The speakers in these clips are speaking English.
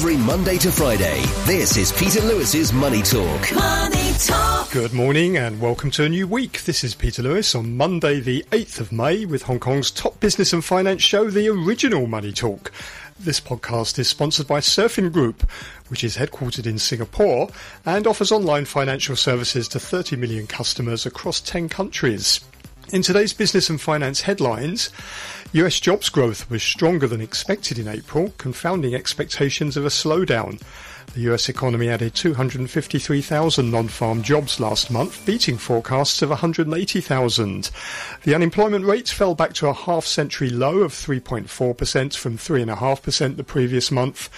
Every Monday to Friday, this is Peter Lewis's Money Talk. Money Talk. Good morning and welcome to a new week. This is Peter Lewis on Monday, the 8th of May, with Hong Kong's top business and finance show, The Original Money Talk. This podcast is sponsored by Surfin Group, which is headquartered in Singapore and offers online financial services to 30 million customers across 10 countries. In today's business and finance headlines, US jobs growth was stronger than expected in April, confounding expectations of a slowdown. The US economy added 253,000 non-farm jobs last month, beating forecasts of 180,000. The unemployment rate fell back to a half-century low of 3.4% from 3.5% the previous month.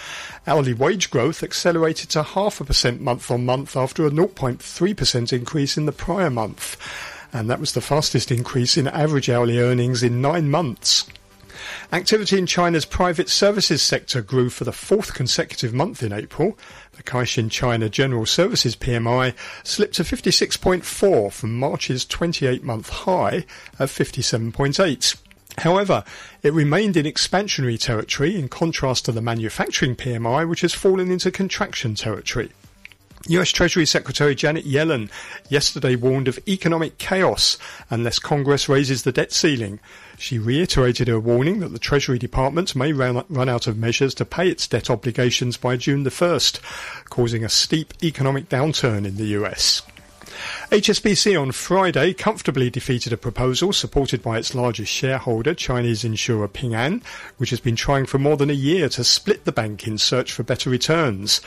Hourly wage growth accelerated to half a percent month on month after a 0.3% increase in the prior month and that was the fastest increase in average hourly earnings in nine months. Activity in China's private services sector grew for the fourth consecutive month in April. The Caixin China General Services PMI slipped to 56.4 from March's 28 month high of 57.8. However, it remained in expansionary territory in contrast to the manufacturing PMI, which has fallen into contraction territory. US Treasury Secretary Janet Yellen yesterday warned of economic chaos unless Congress raises the debt ceiling. She reiterated her warning that the Treasury Department may run out of measures to pay its debt obligations by June the 1st, causing a steep economic downturn in the US. HSBC on Friday comfortably defeated a proposal supported by its largest shareholder, Chinese insurer Ping An, which has been trying for more than a year to split the bank in search for better returns.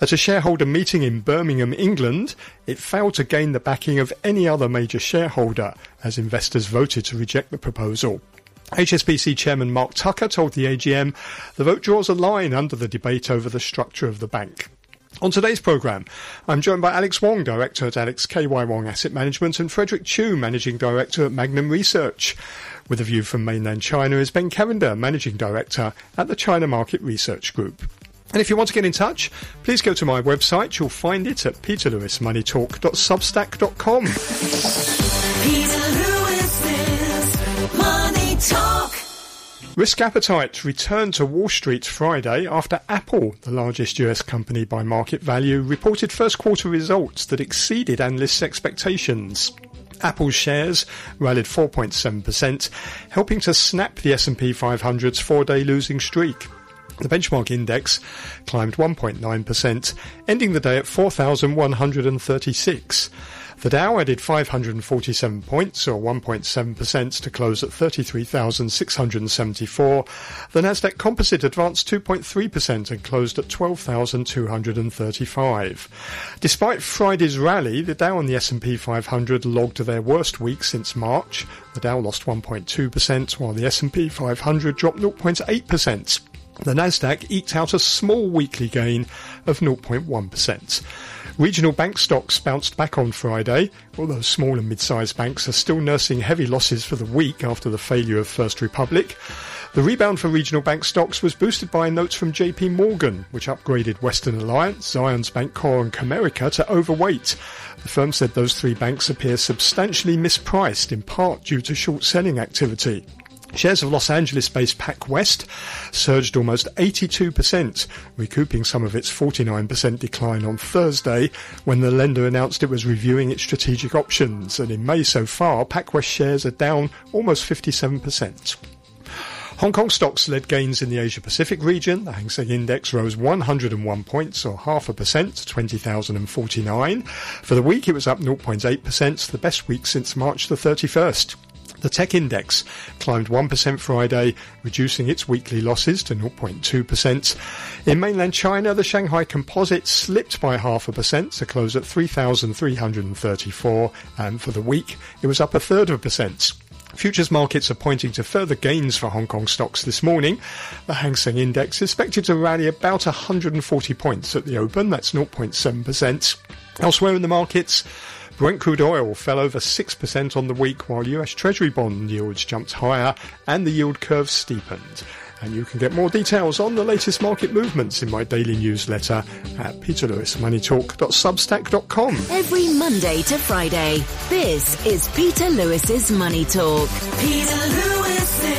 At a shareholder meeting in Birmingham, England, it failed to gain the backing of any other major shareholder as investors voted to reject the proposal. HSBC Chairman Mark Tucker told the AGM the vote draws a line under the debate over the structure of the bank. On today's programme, I'm joined by Alex Wong, Director at Alex KY Wong Asset Management, and Frederick Chu, Managing Director at Magnum Research. With a view from mainland China is Ben Cavender, Managing Director at the China Market Research Group. And if you want to get in touch, please go to my website. You'll find it at peterlewismoneytalk.substack.com. Peter Lewis's Money Talk. Risk appetite returned to Wall Street Friday after Apple, the largest US company by market value, reported first quarter results that exceeded analysts' expectations. Apple's shares rallied 4.7%, helping to snap the S&P 500's four-day losing streak. The benchmark index climbed 1.9%, ending the day at 4,136. The Dow added 547 points, or 1.7%, to close at 33,674. The Nasdaq Composite advanced 2.3% and closed at 12,235. Despite Friday's rally, the Dow and the S&P 500 logged their worst week since March. The Dow lost 1.2%, while the S&P 500 dropped 0.8%. The Nasdaq eked out a small weekly gain of 0.1%. Regional bank stocks bounced back on Friday, although small and mid-sized banks are still nursing heavy losses for the week after the failure of First Republic. The rebound for regional bank stocks was boosted by notes from JP Morgan, which upgraded Western Alliance, Zions Bank Bancorp and Comerica to overweight. The firm said those three banks appear substantially mispriced, in part due to short selling activity. Shares of Los Angeles-based PacWest surged almost 82%, recouping some of its 49% decline on Thursday when the lender announced it was reviewing its strategic options. And in May so far, PacWest shares are down almost 57%. Hong Kong stocks led gains in the Asia Pacific region. The Hang Seng Index rose 101 points, or half a percent, to 20,049. For the week, it was up 0.8%, the best week since March the 31st. The tech index climbed 1% Friday, reducing its weekly losses to 0.2%. In mainland China, the Shanghai Composite slipped by half a percent to close at 3,334, and for the week, it was up a third of a percent. Futures markets are pointing to further gains for Hong Kong stocks this morning. The Hang Seng Index is expected to rally about 140 points at the open, that's 0.7%. Elsewhere in the markets, Brent crude oil fell over 6% on the week while US Treasury bond yields jumped higher and the yield curve steepened. And you can get more details on the latest market movements in my daily newsletter at peterlewismoneytalk.substack.com. Every Monday to Friday, this is Peter Lewis's Money Talk. Peter Lewis's.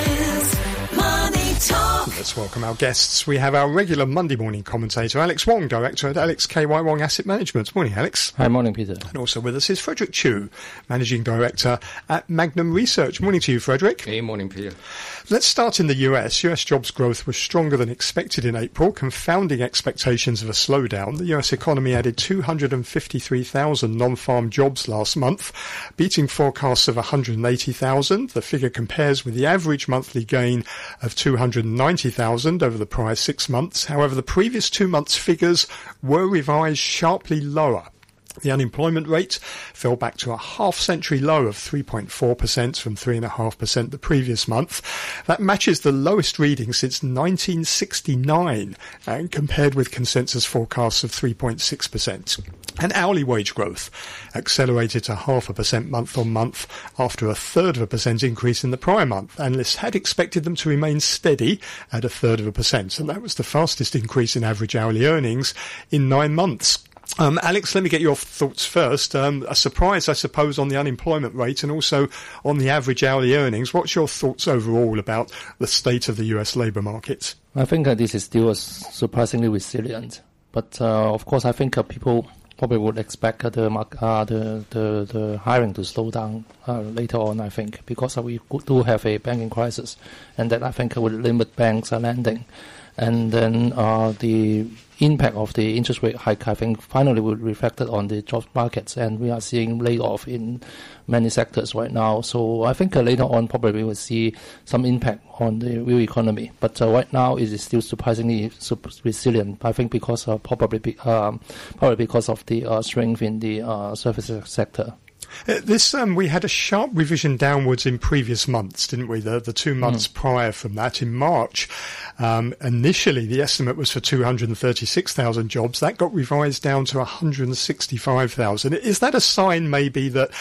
Let's let's welcome our guests. We have our regular Monday morning commentator, Alex Wong, director at Alex KY Wong Asset Management. Morning, Alex. Hi, morning, Peter. And also with us is Frederick Chu, managing director at Magnum Research. Morning to you, Frederick. Hey, morning, Peter. Let's start in the US. US jobs growth was stronger than expected in April, confounding expectations of a slowdown. The US economy added 253,000 non-farm jobs last month, beating forecasts of 180,000. The figure compares with the average monthly gain of 290,000 over the prior six months. However, the previous two months' figures were revised sharply lower. The unemployment rate fell back to a half century low of 3.4% from 3.5% the previous month. That matches the lowest reading since 1969 and uh, compared with consensus forecasts of 3.6%. And hourly wage growth accelerated to half a percent month on month after a third of a percent increase in the prior month. Analysts had expected them to remain steady at a third of a percent, and that was the fastest increase in average hourly earnings in nine months. Um, Alex, let me get your thoughts first. Um, a surprise, I suppose, on the unemployment rate and also on the average hourly earnings. What's your thoughts overall about the state of the US labour market? I think uh, this is still surprisingly resilient. But uh, of course, I think uh, people probably would expect the, uh, the, the, the hiring to slow down uh, later on, I think, because we do have a banking crisis, and that I think would limit banks' lending. And then uh, the impact of the interest rate hike, I think, finally will reflected on the job markets, and we are seeing layoff in many sectors right now. So I think uh, later on probably we will see some impact on the real economy. But uh, right now it is still surprisingly resilient. I think because uh, probably be, um, probably because of the uh, strength in the uh, services sector. Uh, this um, we had a sharp revision downwards in previous months, didn't we? The the two months mm. prior from that in March. Um, initially, the estimate was for 236,000 jobs. That got revised down to 165,000. Is that a sign, maybe, that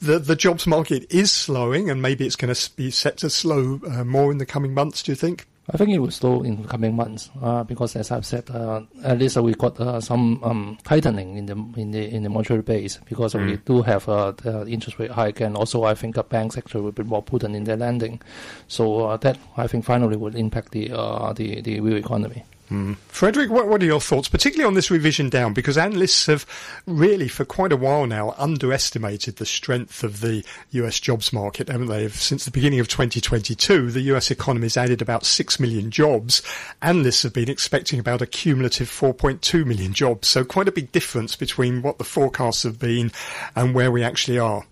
the the jobs market is slowing, and maybe it's going to be set to slow uh, more in the coming months? Do you think? I think it will slow in the coming months uh, because, as I've said, uh, at least we got uh, some um, tightening in the in the in the monetary base because mm. we do have uh, the interest rate hike, and also I think the bank sector will be more prudent in their lending. So uh, that I think finally will impact the uh, the the real economy. Mm. Frederick, what, what, are your thoughts, particularly on this revision down? Because analysts have really, for quite a while now, underestimated the strength of the US jobs market, haven't they? Since the beginning of 2022, the US economy has added about 6 million jobs. Analysts have been expecting about a cumulative 4.2 million jobs. So quite a big difference between what the forecasts have been and where we actually are.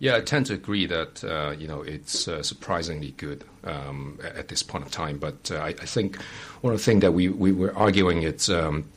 Yeah, I tend to agree that uh, you know it's uh, surprisingly good um, at this point of time. But uh, I, I, think one of the things that we, we were arguing it's um,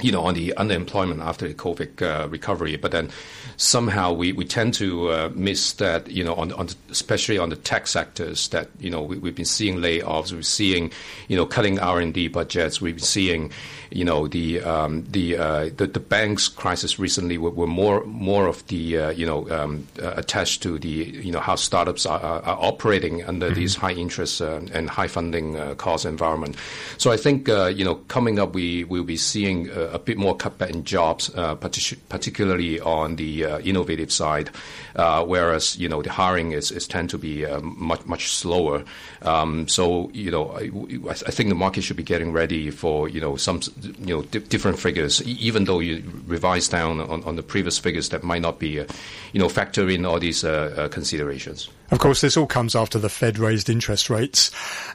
you know on the underemployment after the COVID uh, recovery, but then somehow we, we tend to uh, miss that you know on, on especially on the tech sectors that you know we, have been seeing layoffs, we're seeing you know cutting R and D budgets, we've been seeing you know the um, the, uh, the, the banks crisis recently were, were more more of the uh, you know um, uh, attached to the you know how startups are, are operating under mm-hmm. these high interest uh, and high funding uh, cost environment. So I think uh, you know coming up we will be seeing a, bit more cutback in jobs, partic- particularly on the innovative side, whereas you know the hiring is, is tend to be much much slower. Um, so you know I, I, think the market should be getting ready for you know some you know, di- different figures, even though you revise down on, on, the previous figures that might not be, uh, you know, factor in all these uh, uh, considerations. Of course, this all comes after the Fed raised interest rates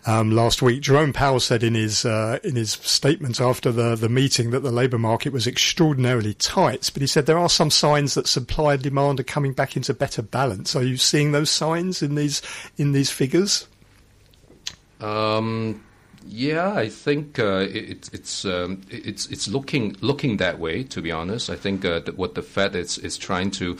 um, last week. Jerome Powell said in his uh, in his statement after the the meeting that the labour market was extraordinarily tight, but he said there are some signs that supply and demand are coming back into better balance. Are you seeing those signs in these in these figures? Um, yeah, I think uh, it, it's um, it's it's looking looking that way. To be honest, I think uh, what the Fed is is trying to,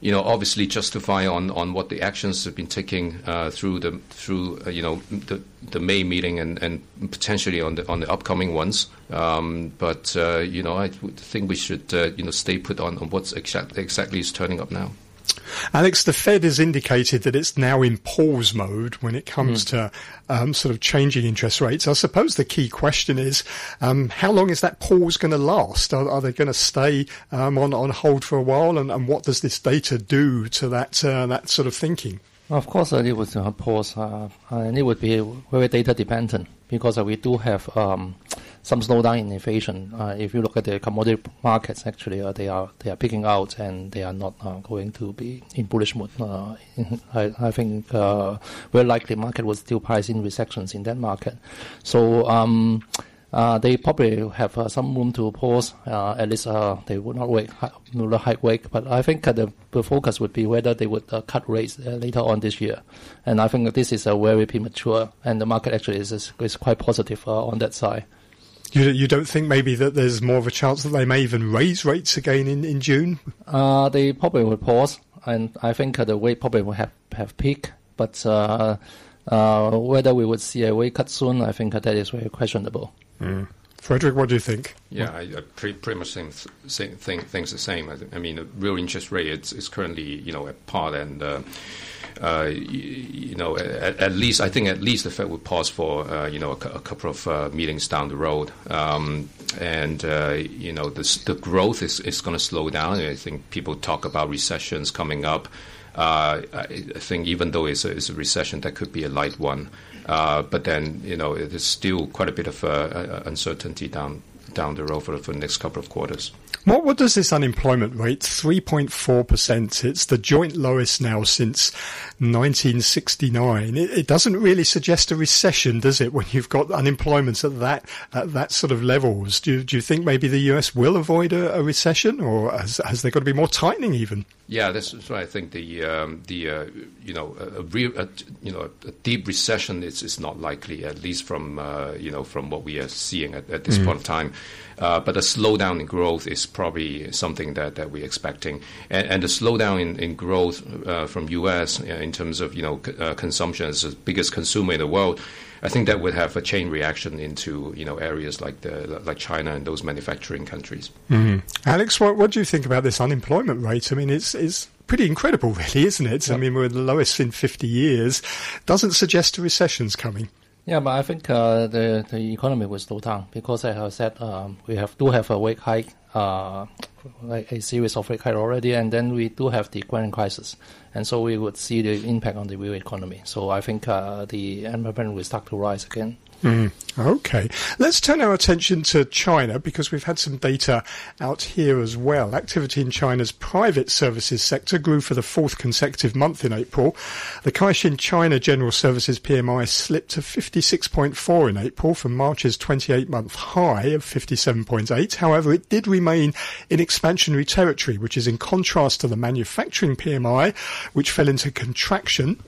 you know, obviously justify on, on what the actions have been taking uh, through the through uh, you know the the May meeting and, and potentially on the on the upcoming ones. Um, but uh, you know, I think we should uh, you know stay put on, on what's exactly exactly is turning up now. Alex, the Fed has indicated that it's now in pause mode when it comes mm. to um, sort of changing interest rates. I suppose the key question is um, how long is that pause going to last? Are, are they going to stay um, on on hold for a while? And, and, what does this data do to that uh, that sort of thinking? Of course, uh, it would uh, pause, uh, and it would be very data dependent because uh, we do have um, some slowdown in inflation. Uh, if you look at the commodity markets, actually, uh, they are they are picking out and they are not going to be in bullish mood. I, I, think very likely market will still price in recessions in that market. So. Um, uh, they probably have uh, some room to pause. Uh, at least uh, they would not wait, will not hike wake. But I think uh, the, the, focus would be whether they would uh, cut rates later on this year. And I think this is a very premature, and the market actually is is, is quite positive on that side. You, you don't think maybe that there's more of a chance that they may even raise rates again in, in June? Uh, they probably will pause, and I think the rate probably will have, have peaked. But uh, uh, whether we would see a rate cut soon, I think that is very questionable. Mm. Frederick, what do you think? Yeah, I, I pretty, pretty much think, same thing, things the same. I, I, mean, the real interest rate is, is currently you know at par, and uh, you, know at, at, least I think at least the Fed would pause for uh, you know a, a couple of uh, meetings down the road, um, and uh, you know the, the growth is, is going to slow down. I think people talk about recessions coming up. Uh, I think even though it's a, it's a recession, that could be a light one. But then, you know, there's still quite a bit of uncertainty down down the road for, for the next couple of quarters. What, what does this unemployment rate, 3.4%, it's the joint lowest now since 1969. It, it, doesn't really suggest a recession, does it, when you've got unemployment at that, at that sort of levels? Do, do you think maybe the US will avoid a, a recession or has, has there got to be more tightening even? Yeah, that's why I think the um, the uh, you know a, real a, you know a deep recession is, is not likely at least from uh, you know from what we are seeing at, at this mm. point of time. Uh, but a slowdown in growth is probably something that, that we're expecting, and, and the slowdown in, in growth uh, from U.S. Uh, in terms of you know c- uh, consumption as the biggest consumer in the world. I think that would have a chain reaction into you know areas like the like China and those manufacturing countries. Mm-hmm. Alex, what, what do you think about this unemployment rate? I mean, it's it's pretty incredible, really, isn't it? Yep. I mean, we're the lowest in 50 years. Doesn't suggest a recession's coming. Yeah, but I think uh, the the economy will slow down because, as I said, um, we have do have a rate hike, uh, like a series of rate hike already, and then we do have the Ukraine crisis, and so we would see the impact on the real economy. So I think uh, the unemployment will start to rise again. Mm, okay. Let's turn our attention to China because we've had some data out here as well. Activity in China's private services sector grew for the fourth consecutive month in April. The Caixin China General Services PMI slipped to 56.4 in April from March's 28 month high of 57.8. However, it did remain in expansionary territory, which is in contrast to the manufacturing PMI, which fell into contraction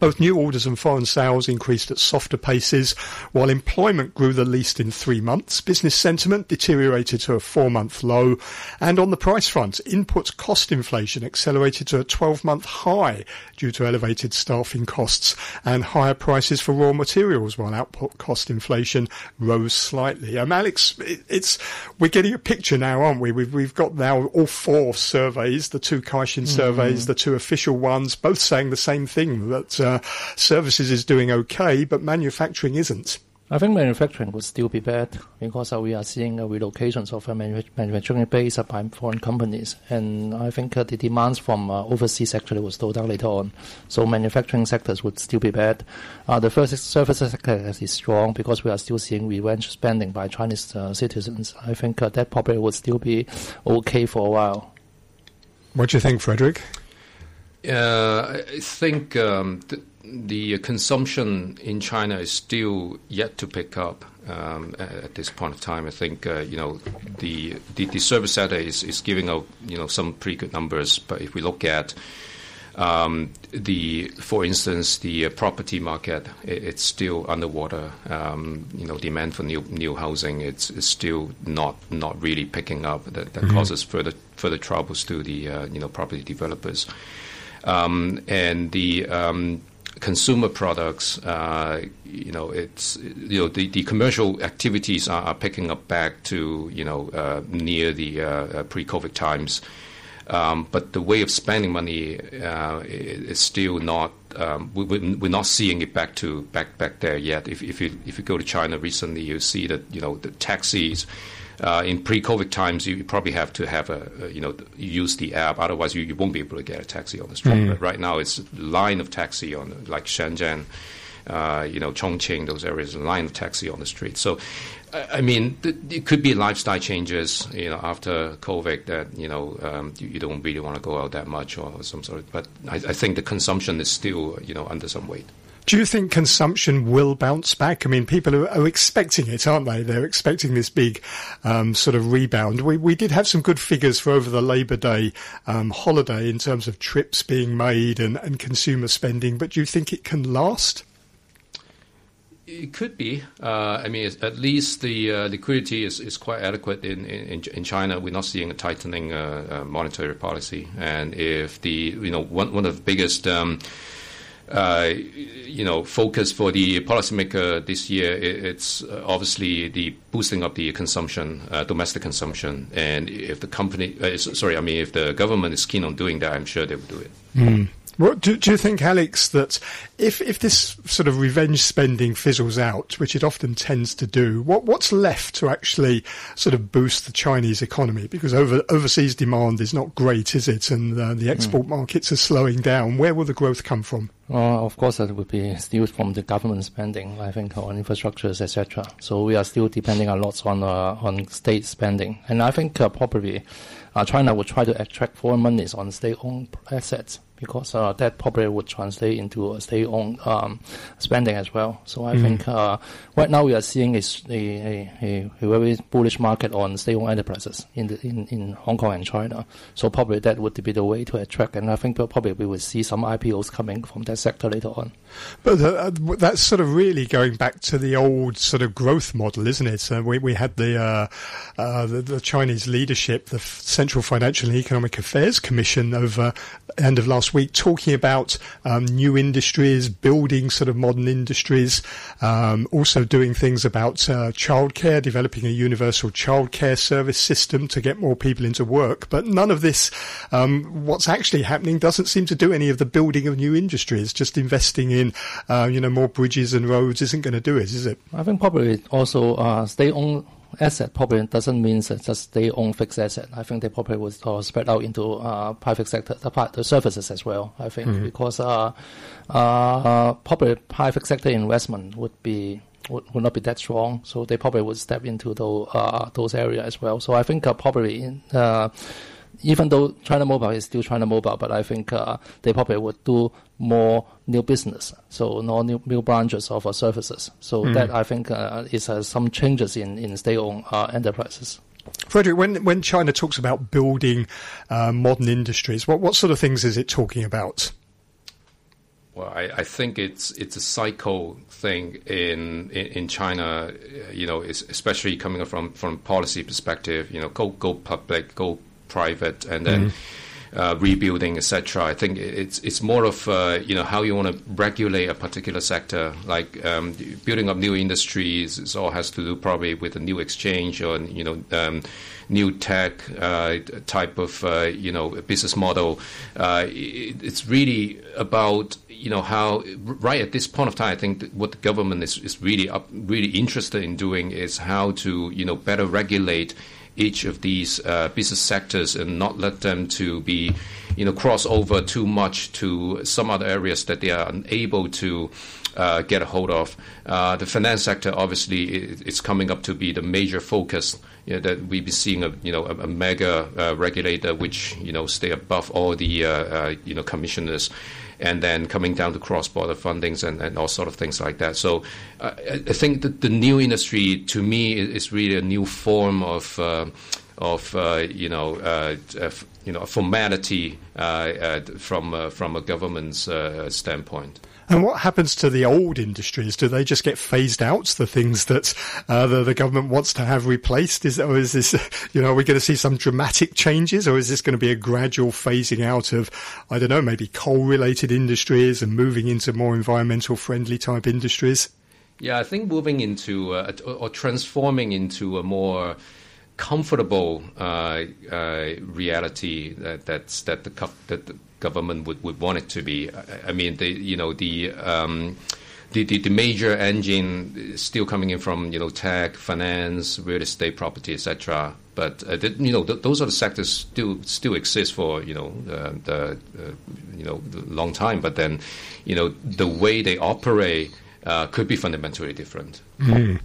both new orders and foreign sales increased at softer paces, while employment grew the least in three months. Business sentiment deteriorated to a four-month low, and on the price front, input cost inflation accelerated to a 12-month high due to elevated staffing costs and higher prices for raw materials, while output cost inflation rose slightly. Um, Alex, it's we're getting a picture now, aren't we? We've, we've got now all four surveys, the two Caixin mm-hmm. surveys, the two official ones, both saying the same thing that uh, services is doing okay, but manufacturing isn't. I think manufacturing would still be bad because uh, we are seeing uh, relocations of uh, manufacturing base by foreign companies, and I think uh, the demands from uh, overseas actually will slow down later on. So manufacturing sectors would still be bad. Uh, the first services sector is strong because we are still seeing revenge spending by Chinese citizens. I think that probably would still be okay for a while. What do you think, Frederick? Uh, I think um, the, the, consumption in China is still yet to pick up um, at this point of time. I think uh, you know the, the, the service sector is, is giving out you know some pretty good numbers, but if we look at um, the, for instance, the uh, property market, it, it's still underwater. Um, you know, demand for new new housing, it's, it's, still not not really picking up. That, that mm-hmm. causes further further troubles to the uh, you know property developers. Um, and the um, consumer products, uh, you know, it's you know the, the commercial activities are, are, picking up back to you know uh, near the uh, uh pre-COVID times. Um, but the way of spending money uh, is still not um, we, we're not seeing it back to back back there yet. If, if you if you go to China recently, you see that you know the taxis. Uh, in pre-COVID times, you probably have to have a, you know use the app. Otherwise, you, you won't be able to get a taxi on the street. Mm. But right now, it's line of taxi on like Shenzhen, uh, you know Chongqing, those areas, line of taxi on the street. So I mean, it could be lifestyle changes, you know, after COVID that you know um, you, you, don't really want to go out that much or some sort of. But I, I, think the consumption is still you know under some weight. Do you think consumption will bounce back? I mean, people are, are expecting it, aren't they? They're expecting this big um, sort of rebound. We we did have some good figures for over the Labor Day um, holiday in terms of trips being made and, and consumer spending. But do you think it can last? It could be. Uh, I mean, at least the uh, liquidity is, is quite adequate in, in, in China. We're not seeing a tightening uh, uh monetary policy, and if the you know one one of the biggest um, uh, you know focus for the policymaker this year, it's uh, obviously the boosting of the consumption, domestic consumption, and if the company, sorry, I mean, if the government is keen on doing that, I'm sure they will do it. Mm. What, do, do, you think, Alex, that if, if this sort of revenge spending fizzles out, which it often tends to do, what, what's left to actually sort of boost the Chinese economy? Because over, overseas demand is not great, is it? And uh, the export mm. markets are slowing down. Where will the growth come from? Uh, of course, that would be still from the government spending, I think, on infrastructures, etc. So we are still depending a lot on uh, on state spending, and I think uh, probably uh, China would try to attract foreign monies on state-owned assets because uh, that probably would translate into state-owned um, spending as well. So I mm think uh, right now we are seeing a, a, a, a very bullish market on state-owned enterprises in, the, in in Hong Kong and China. So probably that would be the way to attract, and I think probably we will see some IPOs coming from that sector later on. But uh, that's sort of really going back to the old sort of growth model, isn't it? Uh, we we had the, uh, uh, the, the Chinese leadership, the Central Financial and Economic Affairs Commission, over end of last week, talking about um, new industries, building sort of modern industries, um, also doing things about uh, childcare, developing a universal childcare service system to get more people into work. But none of this, um, what's actually happening, doesn't seem to do any of the building of new industries. Just investing in, uh, you know, more bridges and roads isn't going to do it, is it? I think probably also uh, state-owned asset probably doesn't mean that just they own fixed asset. I think they probably would uh, spread out into uh, private sector, the, the services as well. I think mm-hmm. because uh, uh, probably private sector investment would be would, would not be that strong, so they probably would step into those uh, those areas as well. So I think uh, probably in, uh, even though China Mobile is still China Mobile, but I think uh, they probably would do more new business, so no new, new branches of uh, services. So mm. that I think uh, is uh, some changes in, in state-owned uh, enterprises. Frederick, when when China talks about building uh, modern industries, what what sort of things is it talking about? Well, I, I, think it's it's a cycle thing in in, in China. You know, especially coming from from policy perspective. You know, go go public, go private, and then. Mm-hmm. Uh, rebuilding, etc. I think it's it's more of uh, you know how you want to regulate a particular sector, like um, building up new industries. It all has to do probably with a new exchange or you know um, new tech uh, type of uh, you know business model. Uh, it, it's really about you know how right at this point of time, I think what the government is, is really up, really interested in doing is how to you know better regulate each of these uh, business sectors and not let them to be, you know, cross over too much to some other areas that they are unable to uh, get a hold of. Uh, the finance sector, obviously, is coming up to be the major focus. You know, that we've been seeing a you know a, a mega uh, regulator which you know stay above all the uh, uh, you know commissioners and then coming down to cross-border fundings and, and all sort of things like that. So uh, I think that the new industry, to me, is really a new form of uh, of uh, you know uh, you know formality uh, from from a government's standpoint. And what happens to the old industries? Do they just get phased out? The things that uh, the, the, government wants to have replaced? Is or is this, you know, are we going to see some dramatic changes, or is this going to be a gradual phasing out of, I don't know, maybe coal-related industries and moving into more environmental friendly type industries? Yeah, I think moving into uh, or transforming into a more comfortable uh, uh, reality that that's that the that the government would, would want it to be. I, I mean, the you know the. Um, the, the, the, major engine is still coming in from you know tech, finance, real estate, property, etc. But uh, the, you know th- those are the sectors still still exist for you know uh, the uh, you know long time. But then you know the way they operate uh, could be fundamentally different. Mm.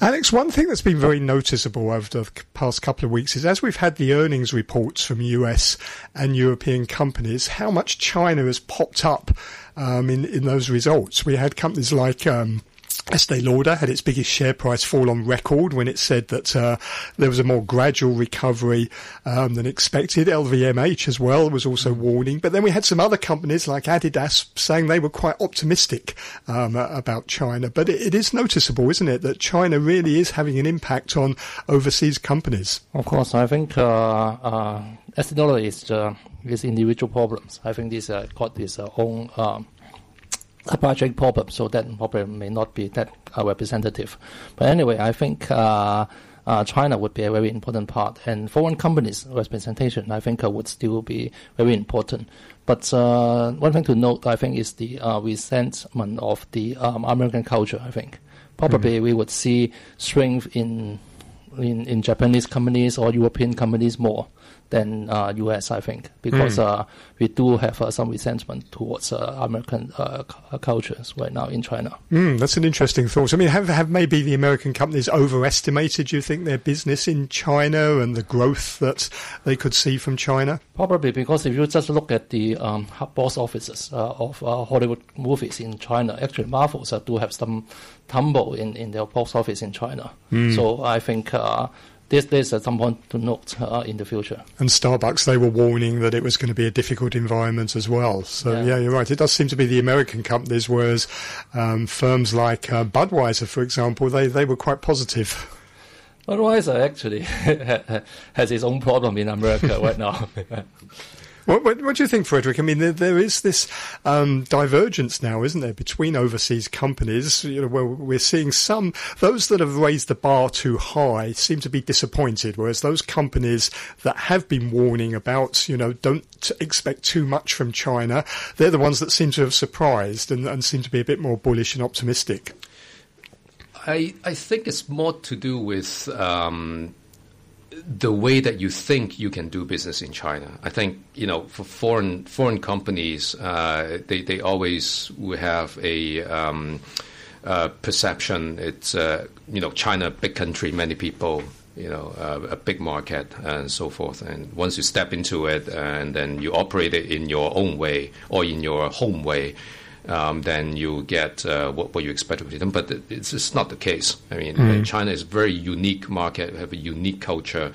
Alex, one thing that's been very noticeable over the past couple of weeks is as we've had the earnings reports from US and European companies, how much China has popped up um, in, in those results. We had companies like um, Estee Lauder had its biggest share price fall on record when it said that uh, there was a more gradual recovery um, than expected. LVMH as well was also warning. But then we had some other companies like Adidas saying they were quite optimistic um, about China. But it, it is noticeable, isn't it, that China really is having an impact on overseas companies? Of course, I think uh, uh, Estee Lauder is, uh, individual problems. I think this uh, got its uh, own um, supply chain problem, so that probably may not be that uh, representative. But anyway, I think uh, uh, China would be a very important part, and foreign companies' representation, I think, uh, would still be very important. But uh, one thing to note, I think, is the uh, resentment of the um, American culture. I think probably mm-hmm. we would see strength in, in in Japanese companies or European companies more than uh, U.S. I think because mm. uh, we do have uh, some resentment towards uh, American uh, uh, cultures right now in China. Mm, that's an interesting thought. I mean, have have maybe the American companies overestimated? You think their business in China and the growth that they could see from China? Probably because if you just look at the um, box offices of Hollywood movies in China, actually Marvels do have some tumble in, in their box office in China. Mm. So I think this, this is some point to note uh, in the future. And Starbucks, they were warning that it was going to be a difficult environment as well. So yeah, yeah you're right. It does seem to be the American companies, whereas um, firms like uh, Budweiser, for example, they, they were quite positive. Budweiser actually has its own problem in America right now. What, what, what, do you think, Frederick? I mean, there, there is this um, divergence now, isn't there, between overseas companies? You know, where we're seeing some those that have raised the bar too high seem to be disappointed, whereas those companies that have been warning about, you know, don't expect too much from China, they're the ones that seem to have surprised and, and seem to be a bit more bullish and optimistic. I I think it's more to do with. Um, the way that you think you can do business in China. I think you know for foreign foreign companies, uh, they they always have a um, uh, perception. It's uh, you know China, big country, many people. You know, uh, a big market and so forth. And once you step into it, and then you operate it in your own way or in your home way, um, then you get uh, what, what, you expect of them. But it's, it's not the case. I mean, mm. China is a very unique market, have a unique culture.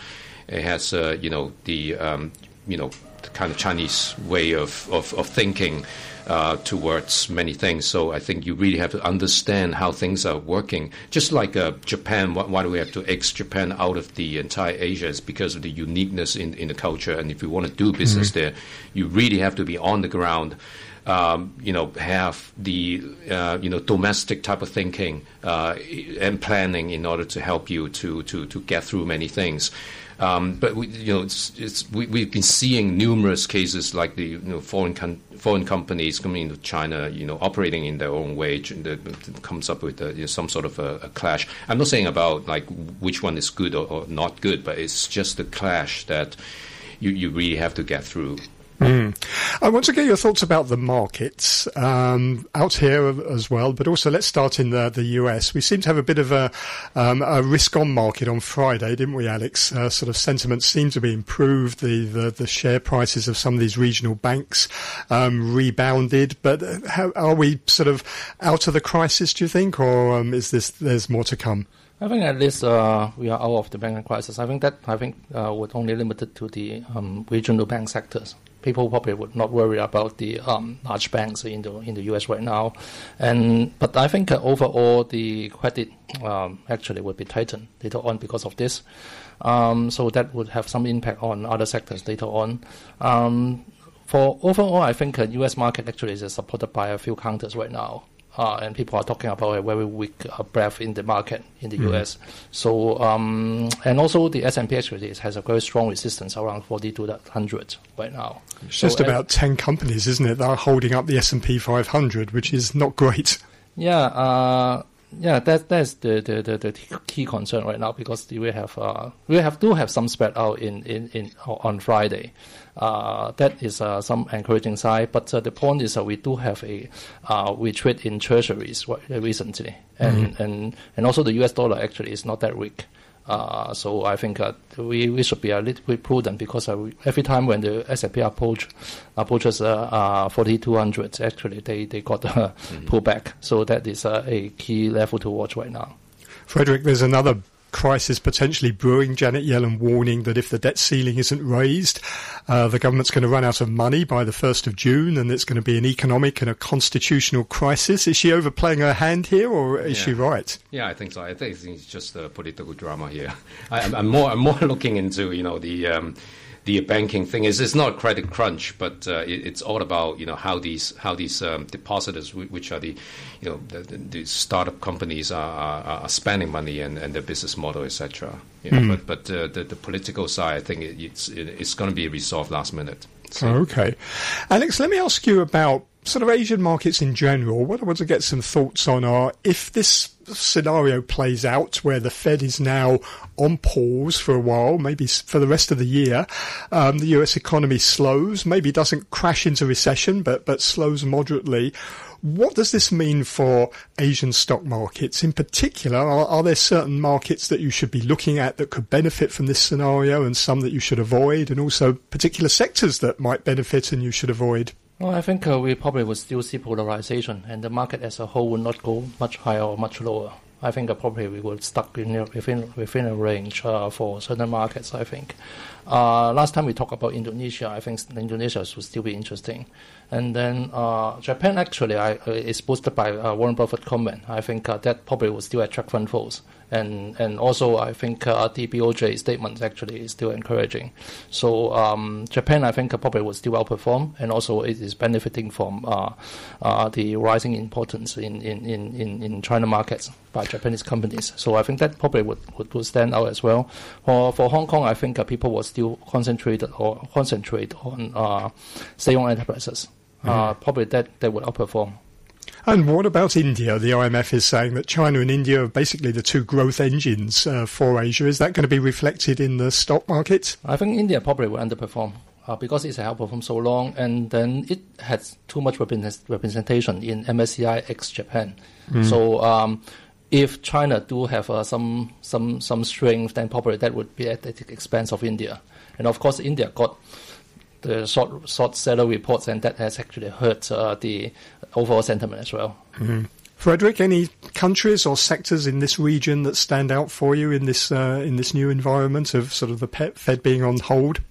It has, uh, you know, the um, you know the kind of Chinese way of of, of thinking. Uh, towards many things. So I think you really have to understand how things are working. Just like uh, Japan, why, why, do we have to X Japan out of the entire Asia? It's because of the uniqueness in, in the culture. And if you want to do business mm-hmm. there, you really have to be on the ground um, you know, have the uh, you know domestic type of thinking uh, and planning in order to help you to to to get through many things. Um, but we, you know, it's, it's, we, we've been seeing numerous cases like the you know, foreign con- foreign companies coming into China, you know, operating in their own way, that comes up with a, you know, some sort of a, a, clash. I'm not saying about like which one is good or, or not good, but it's just the clash that you, you really have to get through. Mm. I want to get your thoughts about the markets um, out here as well, but also let's start in the, the US. We seem to have a bit of a, um, a risk-on market on Friday, didn't we, Alex? Uh, sort of sentiment seemed to be improved. The, the, the share prices of some of these regional banks um, rebounded, but uh, how, are we sort of out of the crisis? Do you think, or um, is this there's more to come? I think at least uh, we are out of the banking crisis. I think that I think uh, would only limited to the um, regional bank sectors people probably would not worry about the um, large banks in the in the U.S. right now, and but I think uh, overall the credit um, actually would be tightened later on because of this. Um, so that would have some impact on other sectors later on. Um, for overall, I think the uh, U.S. market actually is supported by a few counters right now. Uh, and people are talking about a very weak uh, breadth in the market in the mm. US. So um, and also the S&P actually has a very strong resistance around 4200 right now. It's so just about 10 companies, isn't it, that are holding up the S&P 500, which is not great. Yeah, uh, yeah, that that's the, the, the, the, key concern right now because we have uh, we have do have some spread out in, in, in on Friday. Uh, that is uh, some encouraging sign. but uh, the point is that we do have a uh, we trade in treasuries recently, and, mm-hmm. and and also the U.S. dollar actually is not that weak. Uh, so I think uh, we, we should be a little bit prudent because uh, every time when the S&P approach approaches uh, uh, 4200, actually they, they got a mm-hmm. pullback. So that is a key level to watch right now. Frederick, there's another crisis potentially brewing. Janet Yellen warning that if the debt ceiling isn't raised, uh, the government's going to run out of money by the 1st of June and it's going to be an economic and a constitutional crisis. Is she overplaying her hand here or is yeah. she right? Yeah, I think so. I think it's just a political drama here. I, am more, I'm more looking into, you know, the. Um, the banking thing is it's not a credit crunch, but uh, it, it's all about you know how these how these um, depositors, which are the you know the, the startup companies, are, are, are, spending money and, and their business model, etc. You know, mm. But but uh, the, the political side, I think it, it's it, it's going to be resolved last minute. So. Okay, Alex, let me ask you about sort of Asian markets in general. What I want to get some thoughts on are if this scenario plays out where the Fed is now on pause for a while, maybe for the rest of the year, um, the US economy slows, maybe doesn't crash into recession, but, but slows moderately. What does this mean for Asian stock markets? In particular, are, are, there certain markets that you should be looking at that could benefit from this scenario and some that you should avoid, and also particular sectors that might benefit and you should avoid? Well, I think uh, we probably will still see polarization, and the market as a whole will not go much higher or much lower. I think uh, probably we will stuck in, within within a range uh, for certain markets. I think. Uh, last time we talked about Indonesia, I think Indonesia will still be interesting. And then uh, Japan actually I, uh, is boosted by uh, Warren Buffett comment. I think uh, that probably will still attract fund flows. And and also I think uh, the BOJ statement actually is still encouraging. So um, Japan I think probably will still outperform, and also it is benefiting from the rising importance in, in, in, in China markets by Japanese companies. So I think that probably would, would, would stand out as well. For for Hong Kong, I think people will still concentrate or concentrate on uh, state-owned enterprises. Uh, probably that, that would outperform. And what about India? The IMF is saying that China and India are basically the two growth engines uh, for Asia. Is that going to be reflected in the stock market? I think India probably will underperform. Uh, because it's outperformed so long, and then it has too much representation in MSCI ex Japan. Mm. So um, if China do have uh, some some some strength, then probably that would be at the expense of India. And of course, India got the short short seller reports, and that has actually hurt uh, the overall sentiment as well. Mm-hmm. Frederick, any countries or sectors in this region that stand out for you in this uh, in this new environment of sort of the Fed being on hold?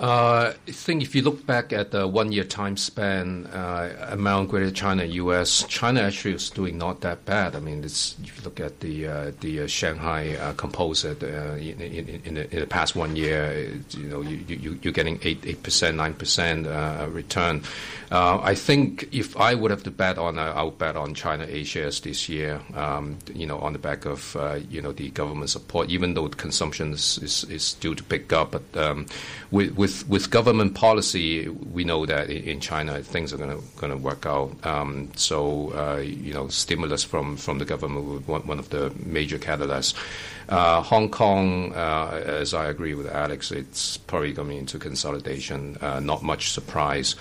Uh, I think if you look back at the one-year time span uh, among Greater China and U.S., China actually is doing not that bad. I mean, if you look at the uh, the uh, Shanghai uh, Composite uh, in, in, in, the, in, the, past one year, you know, you, you, you're getting eight eight percent, nine percent return. I think if I would have to bet on, I would bet on China A shares this year. Um, you know, on the back of you know the government support, even though consumption is, is, is due to pick up, but um, with, with with with government policy, we know that in China things are going to work out. Um, so uh, you know, stimulus from from the government was one, one of the major catalysts. Uh, Hong Kong, uh, as I agree with Alex, it's probably going into consolidation. Uh, not much surprise.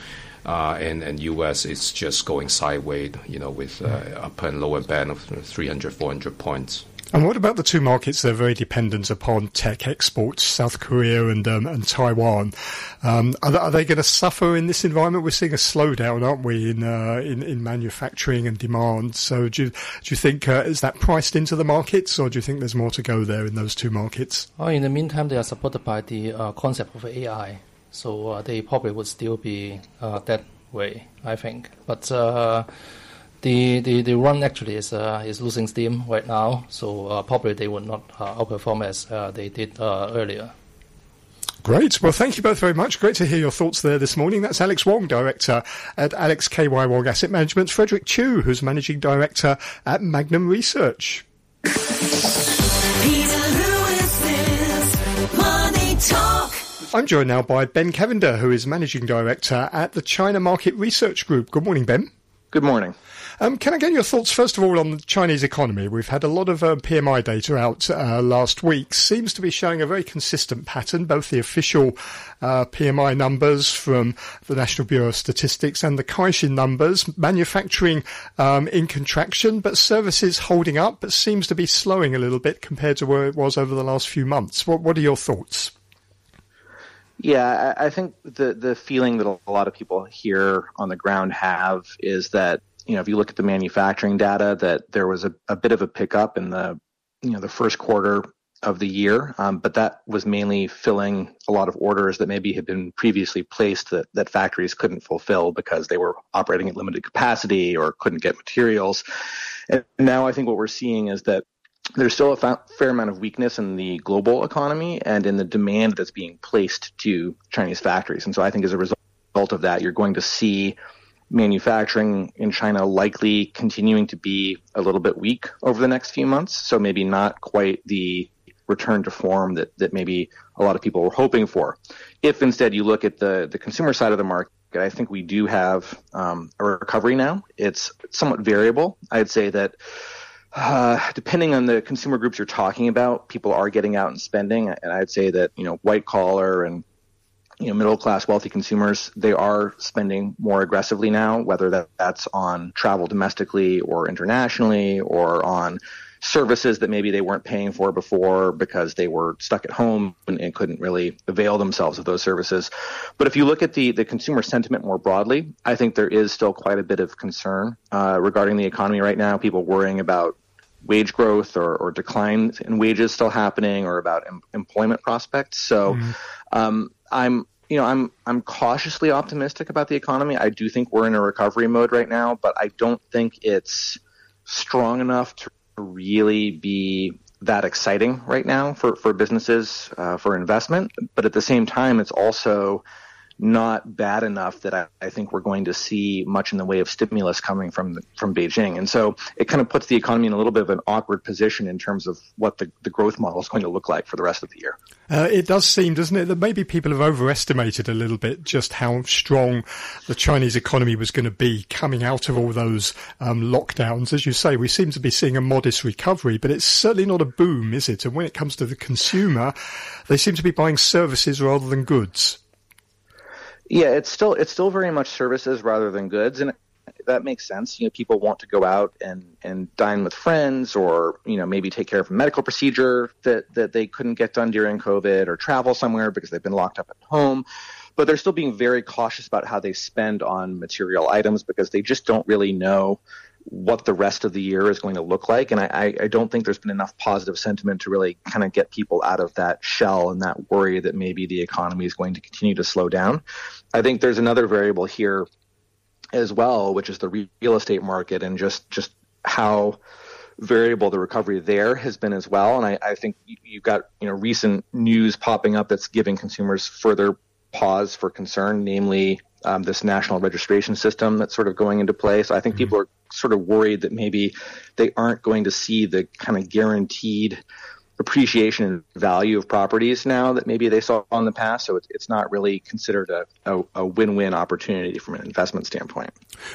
Uh, and, and U.S. it's just going sideways, you know, with uh, upper and lower band of 300, 400 points. And what about the two markets that are very dependent upon tech exports, South Korea and um, and Taiwan? Um, are, are, they going to suffer in this environment? We're seeing a slowdown, aren't we, in uh, in, in, manufacturing and demand? So do you, do you think uh, is that priced into the markets, or do you think there's more to go there in those two markets? In the meantime, they are supported by the uh, concept of AI, so uh, they probably would still be uh, that way, I think. But uh, the, the, the run actually is uh, is losing steam right now, so uh, probably they will not uh, outperform as uh, they did uh, earlier. Great. Well, thank you both very much. Great to hear your thoughts there this morning. That's Alex Wong, Director at Alex KY Wong Asset Management, Frederick Chu, who's Managing Director at Magnum Research. I'm joined now by Ben Cavender, who is Managing Director at the China Market Research Group. Good morning, Ben. Good morning. Um, can I get your thoughts, first of all, on the Chinese economy? We've had a lot of uh, PMI data out uh, last week. Seems to be showing a very consistent pattern, both the official uh, PMI numbers from the National Bureau of Statistics and the Caixin numbers. Manufacturing um, in contraction, but services holding up, but seems to be slowing a little bit compared to where it was over the last few months. What, what are your thoughts? Yeah, I think the the feeling that a lot of people here on the ground have is that you know, if you look at the manufacturing data, that there was a, a bit of a pickup in the, you know, the first quarter of the year, um, but that was mainly filling a lot of orders that maybe had been previously placed that, that factories couldn't fulfill because they were operating at limited capacity or couldn't get materials. And now I think what we're seeing is that there's still a fa- fair amount of weakness in the global economy and in the demand that's being placed to Chinese factories. And so I think as a result of that, you're going to see manufacturing in China likely continuing to be a little bit weak over the next few months. So maybe not quite the return to form that, that maybe a lot of people were hoping for. If instead you look at the, the consumer side of the market, I think we do have um, a recovery now. It's somewhat variable. I'd say that uh, depending on the consumer groups you're talking about, people are getting out and spending. And I'd say that, you know, white collar and you know, middle class wealthy consumers, they are spending more aggressively now, whether that, that's on travel domestically or internationally or on services that maybe they weren't paying for before because they were stuck at home and, and, couldn't really avail themselves of those services. But if you look at the, the consumer sentiment more broadly, I think there is still quite a bit of concern uh, regarding the economy right now. People worrying about wage growth or, or decline in wages still happening or about em- employment prospects. So, mm. um, I'm you know I'm I'm cautiously optimistic about the economy. I do think we're in a recovery mode right now, but I don't think it's strong enough to really be that exciting right now for for businesses uh, for investment. But at the same time, it's also not bad enough that I, I, think we're going to see much in the way of stimulus coming from from Beijing. And so it kind of puts the economy in a little bit of an awkward position in terms of what the, the growth model is going to look like for the rest of the year. Uh, it does seem, doesn't it, that maybe people have overestimated a little bit just how strong the Chinese economy was going to be coming out of all those um, lockdowns. As you say, we seem to be seeing a modest recovery, but it's certainly not a boom, is it? And when it comes to the consumer, they seem to be buying services rather than goods. Yeah, it's still it's still very much services rather than goods, and that makes sense. You know, people want to go out and and dine with friends, or you know, maybe take care of a medical procedure that that they couldn't get done during COVID, or travel somewhere because they've been locked up at home. But they're still being very cautious about how they spend on material items because they just don't really know what the rest of the year is going to look like. And I, I don't think there's been enough positive sentiment to really kind of get people out of that shell and that worry that maybe the economy is going to continue to slow down. I think there's another variable here as well, which is the real estate market and just, just how variable the recovery there has been as well. And I, I think you've got, you know, recent news popping up that's giving consumers further pause for concern, namely um, this national registration system that's sort of going into place. So I think mm-hmm. people are sort of worried that maybe they aren't going to see the kind of guaranteed appreciation and value of properties now that maybe they saw in the past. So it's, it's not really considered a, a, a, win-win opportunity from an investment standpoint.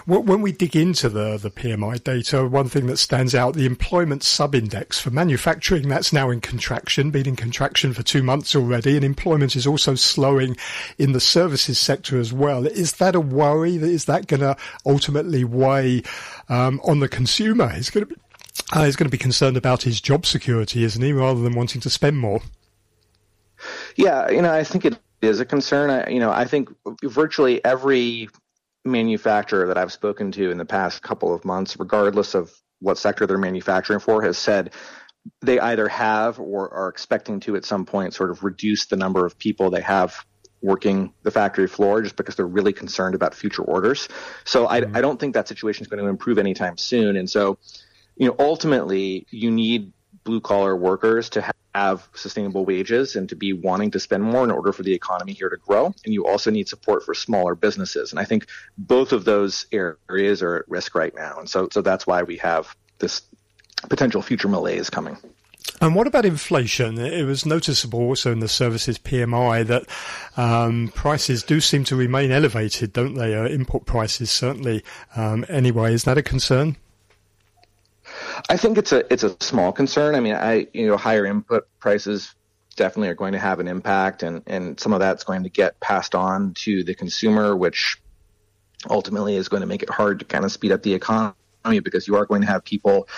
When we dig into the, the PMI data, one thing that stands out, the employment sub-index for manufacturing, that's now in contraction, been in contraction for two months already, and employment is also slowing in the services sector as well. Is that a worry? Is that going to ultimately weigh um, on the consumer? Is going to be uh, he's going to be concerned about his job security, isn't he, rather than wanting to spend more? Yeah, you know, I think it is a concern. I, you know, I think virtually every manufacturer that I've spoken to in the past couple of months, regardless of what sector they're manufacturing for, has said they either have or are expecting to at some point sort of reduce the number of people they have working the factory floor just because they're really concerned about future orders. So mm-hmm. I, I don't think that situation is going to improve anytime soon. And so you know, ultimately you need blue collar workers to have sustainable wages and to be wanting to spend more in order for the economy here to grow. And you also need support for smaller businesses. And I think both of those areas are at risk right now. And so, so that's why we have this potential future malaise coming. And what about inflation? It was noticeable also in the services PMI that um, prices do seem to remain elevated, don't they? Uh, input prices certainly. Um, anyway, is that a concern? I think it's a it's a small concern. I mean, I you know higher input prices definitely are going to have an impact, and and some of that's going to get passed on to the consumer, which ultimately is going to make it hard to kind of speed up the economy because you are going to have people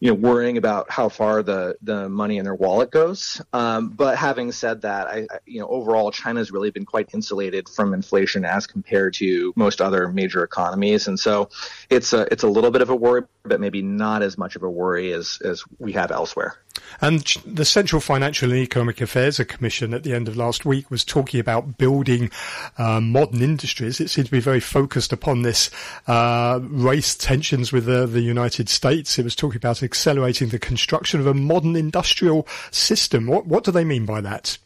you know, worrying about how far the, the money in their wallet goes. Um, but having said that, I, I, you know, overall, China's really been quite insulated from inflation as compared to most other major economies. And so it's a, it's a little bit of a worry, but maybe not as much of a worry as, as we have elsewhere. And the Central Financial and Economic Affairs Commission at the end of last week was talking about building uh, modern industries. It seemed to be very focused upon this uh, race tensions with the, the United States. It was talking about accelerating the construction of a modern industrial system. What, what do they mean by that?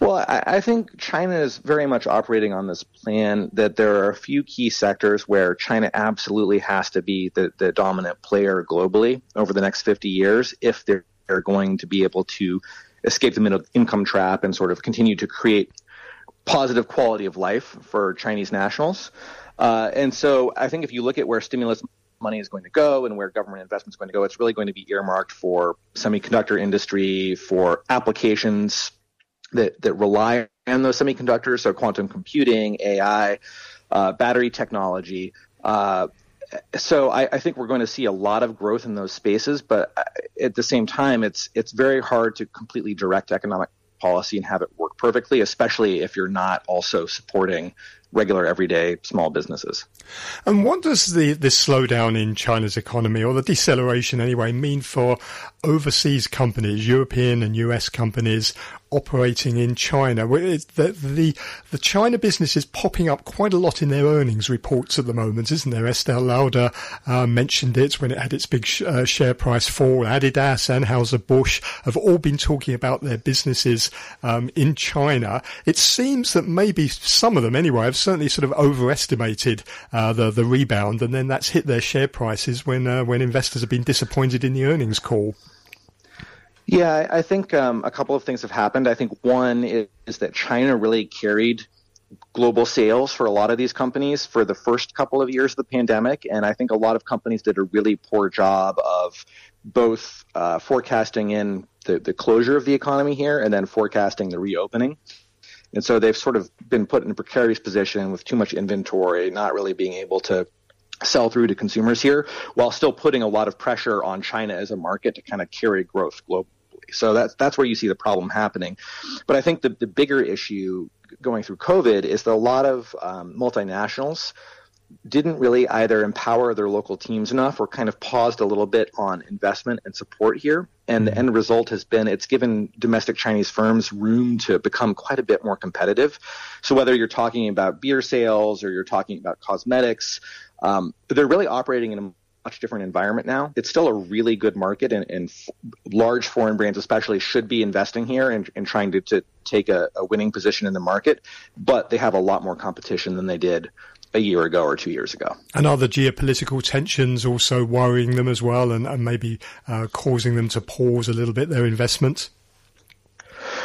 Well, I, I, think China is very much operating on this plan that there are a few key sectors where China absolutely has to be the, the dominant player globally over the next 50 years if they're, they're going to be able to escape the middle income trap and sort of continue to create positive quality of life for Chinese nationals. Uh, and so I think if you look at where stimulus money is going to go and where government investment is going to go, it's really going to be earmarked for semiconductor industry, for applications that, that rely on those semiconductors, so quantum computing, AI, uh, battery technology. Uh, so I, I, think we're going to see a lot of growth in those spaces, but uh, at the same time, it's it's very hard to completely direct economic policy and have it work perfectly, especially if you're not also supporting regular everyday small businesses. And what does the this slowdown in China's economy or the deceleration anyway mean for overseas companies, European and US companies operating in China. The, the, the China business is popping up quite a lot in their earnings reports at the moment, isn't there? Estée Lauder uh, mentioned it when it had its big sh- uh, share price fall. Adidas, Anheuser-Busch have all been talking about their businesses um, in China. It seems that maybe some of them, anyway, have certainly sort of overestimated uh, the the rebound, and then that's hit their share prices when uh, when investors have been disappointed in the earnings call. Yeah, I think um, a couple of things have happened. I think one is, is, that China really carried global sales for a lot of these companies for the first couple of years of the pandemic, and I think a lot of companies did a really poor job of both uh, forecasting in the, the closure of the economy here and then forecasting the reopening. And so they've sort of been put in a precarious position with too much inventory, not really being able to sell through to consumers here, while still putting a lot of pressure on China as a market to kind of carry growth globally. So that's that's where you see the problem happening. But I think the the bigger issue going through COVID is that a lot of um, multinationals didn't really either empower their local teams enough or kind of paused a little bit on investment and support here. And the mm-hmm. end result has been it's given domestic Chinese firms room to become quite a bit more competitive. So whether you're talking about beer sales or you're talking about cosmetics, um, they're really operating in a much different environment now. It's still a really good market, and, and f- large foreign brands, especially, should be investing here and, and trying to, to take a, a, winning position in the market. But they have a lot more competition than they did a year ago or two years ago. And are the geopolitical tensions also worrying them as well, and, and maybe uh, causing them to pause a little bit their investments?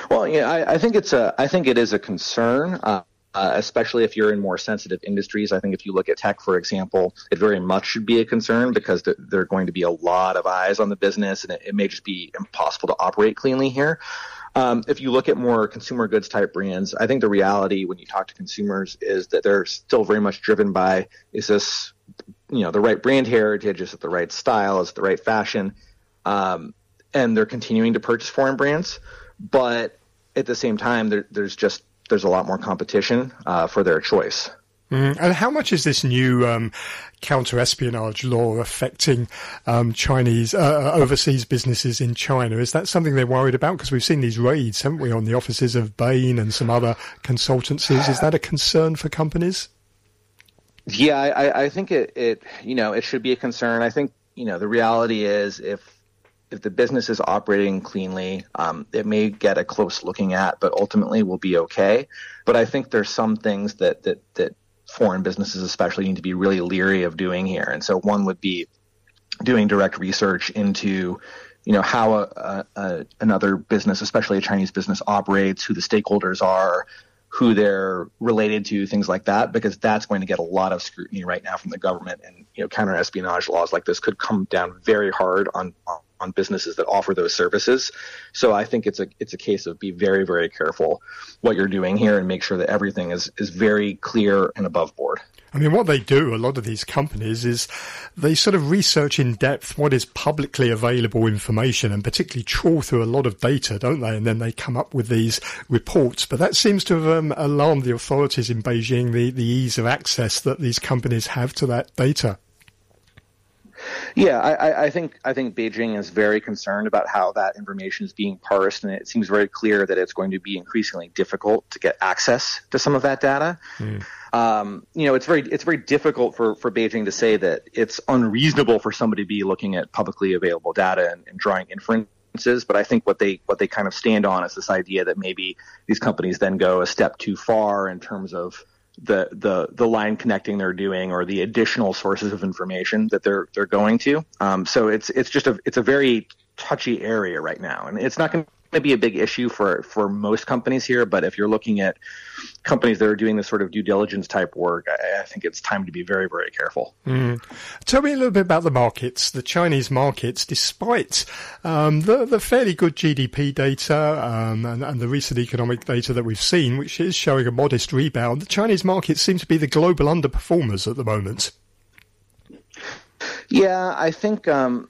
Well, yeah, I, I, think it's a, I think it is a concern. Uh, uh, especially if you're in more sensitive industries. I think if you look at tech, for example, it very much should be a concern because th- there are going to be a lot of eyes on the business and it, it may just be impossible to operate cleanly here. Um, if you look at more consumer goods type brands, I think the reality when you talk to consumers is that they're still very much driven by is this, you know, the right brand heritage, is it the right style, is it the right fashion, um, and they're continuing to purchase foreign brands, but at the same time, there, there's just there's a lot more competition uh, for their choice. Mm. And how much is this new um, counter espionage law affecting um, Chinese uh, uh, overseas businesses in China? Is that something they're worried about? Because we've seen these raids, haven't we, on the offices of Bain and some other consultancies. Is that a concern for companies? Yeah, I, I think it, it, you know, it should be a concern. I think, you know, the reality is if if the business is operating cleanly, um, it may get a close looking at, but ultimately will be okay. But I think there's some things that that that foreign businesses especially need to be really leery of doing here. And so one would be doing direct research into you know how a, a, a, another business, especially a Chinese business, operates, who the stakeholders are, who they're related to, things like that, because that's going to get a lot of scrutiny right now from the government. And you know, counter espionage laws like this could come down very hard on on businesses that offer those services. So I think it's a it's a case of be very very careful what you're doing here and make sure that everything is is very clear and above board. I mean, what they do, a lot of these companies, is they sort of research in depth what is publicly available information and particularly trawl through a lot of data, don't they? And then they come up with these reports. But that seems to have um, alarmed the authorities in Beijing, the, the ease of access that these companies have to that data. Yeah, I, I, think I think Beijing is very concerned about how that information is being parsed, and it seems very clear that it's going to be increasingly difficult to get access to some of that data. Mm. Um, you know, it's very it's very difficult for for Beijing to say that it's unreasonable for somebody to be looking at publicly available data and, and drawing inferences. But I think what they what they kind of stand on is this idea that maybe these companies then go a step too far in terms of the the the line connecting they're doing or the additional sources of information that they're they're going to. Um, so it's it's just a it's a very touchy area right now, and it's not going to be a big issue for for most companies here. But if you're looking at companies that are doing this sort of due diligence type work, I, I think it's time to be very, very careful. Mm. Tell me a little bit about the markets, the Chinese markets, despite um, the, the fairly good GDP data um, and, and, the recent economic data that we've seen, which is showing a modest rebound. The Chinese markets seem to be the global underperformers at the moment. Yeah, I think um,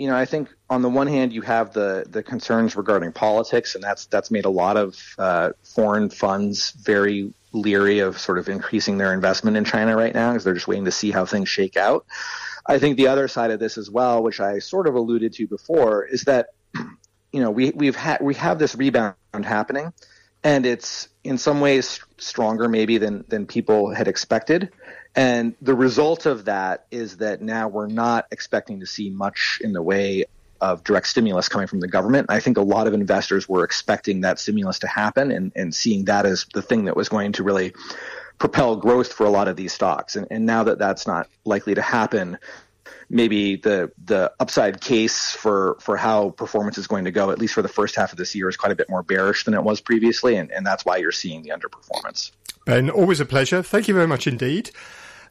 you know, I think on the one hand you have the the concerns regarding politics, and that's that's made a lot of uh, foreign funds very leery of sort of increasing their investment in China right now because they're just waiting to see how things shake out. I think the other side of this as well, which I sort of alluded to before, is that you know we we've had we have this rebound happening, and it's in some ways stronger maybe than than people had expected. And the result of that is that now we're not expecting to see much in the way of direct stimulus coming from the government. I think a lot of investors were expecting that stimulus to happen and, and seeing that as the thing that was going to really propel growth for a lot of these stocks. And, and now that that's not likely to happen, maybe the the upside case for for how performance is going to go, at least for the first half of this year, is quite a bit more bearish than it was previously, and, and that's why you're seeing the underperformance. Ben, always a pleasure. Thank you very much indeed.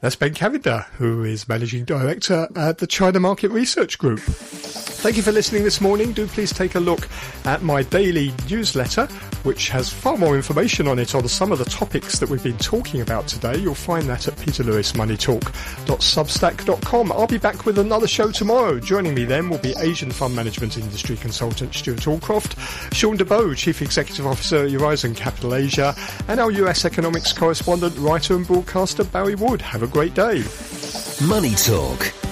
That's Ben Cavender, who is Managing Director at the China Market Research Group. Thank you for listening this morning. Do please take a look at my daily newsletter, which has far more information on it on some of the topics that we've been talking about today. You'll find that at peterlewismoneytalk.substack.com. I'll be back with another show tomorrow. Joining me then will be Asian Fund Management Industry Consultant Stuart Allcroft, Sean DeBow, Chief Executive Officer at Horizon Capital Asia, and our US economics correspondent, writer and broadcaster Barry Wood. Have a great day. Money Talk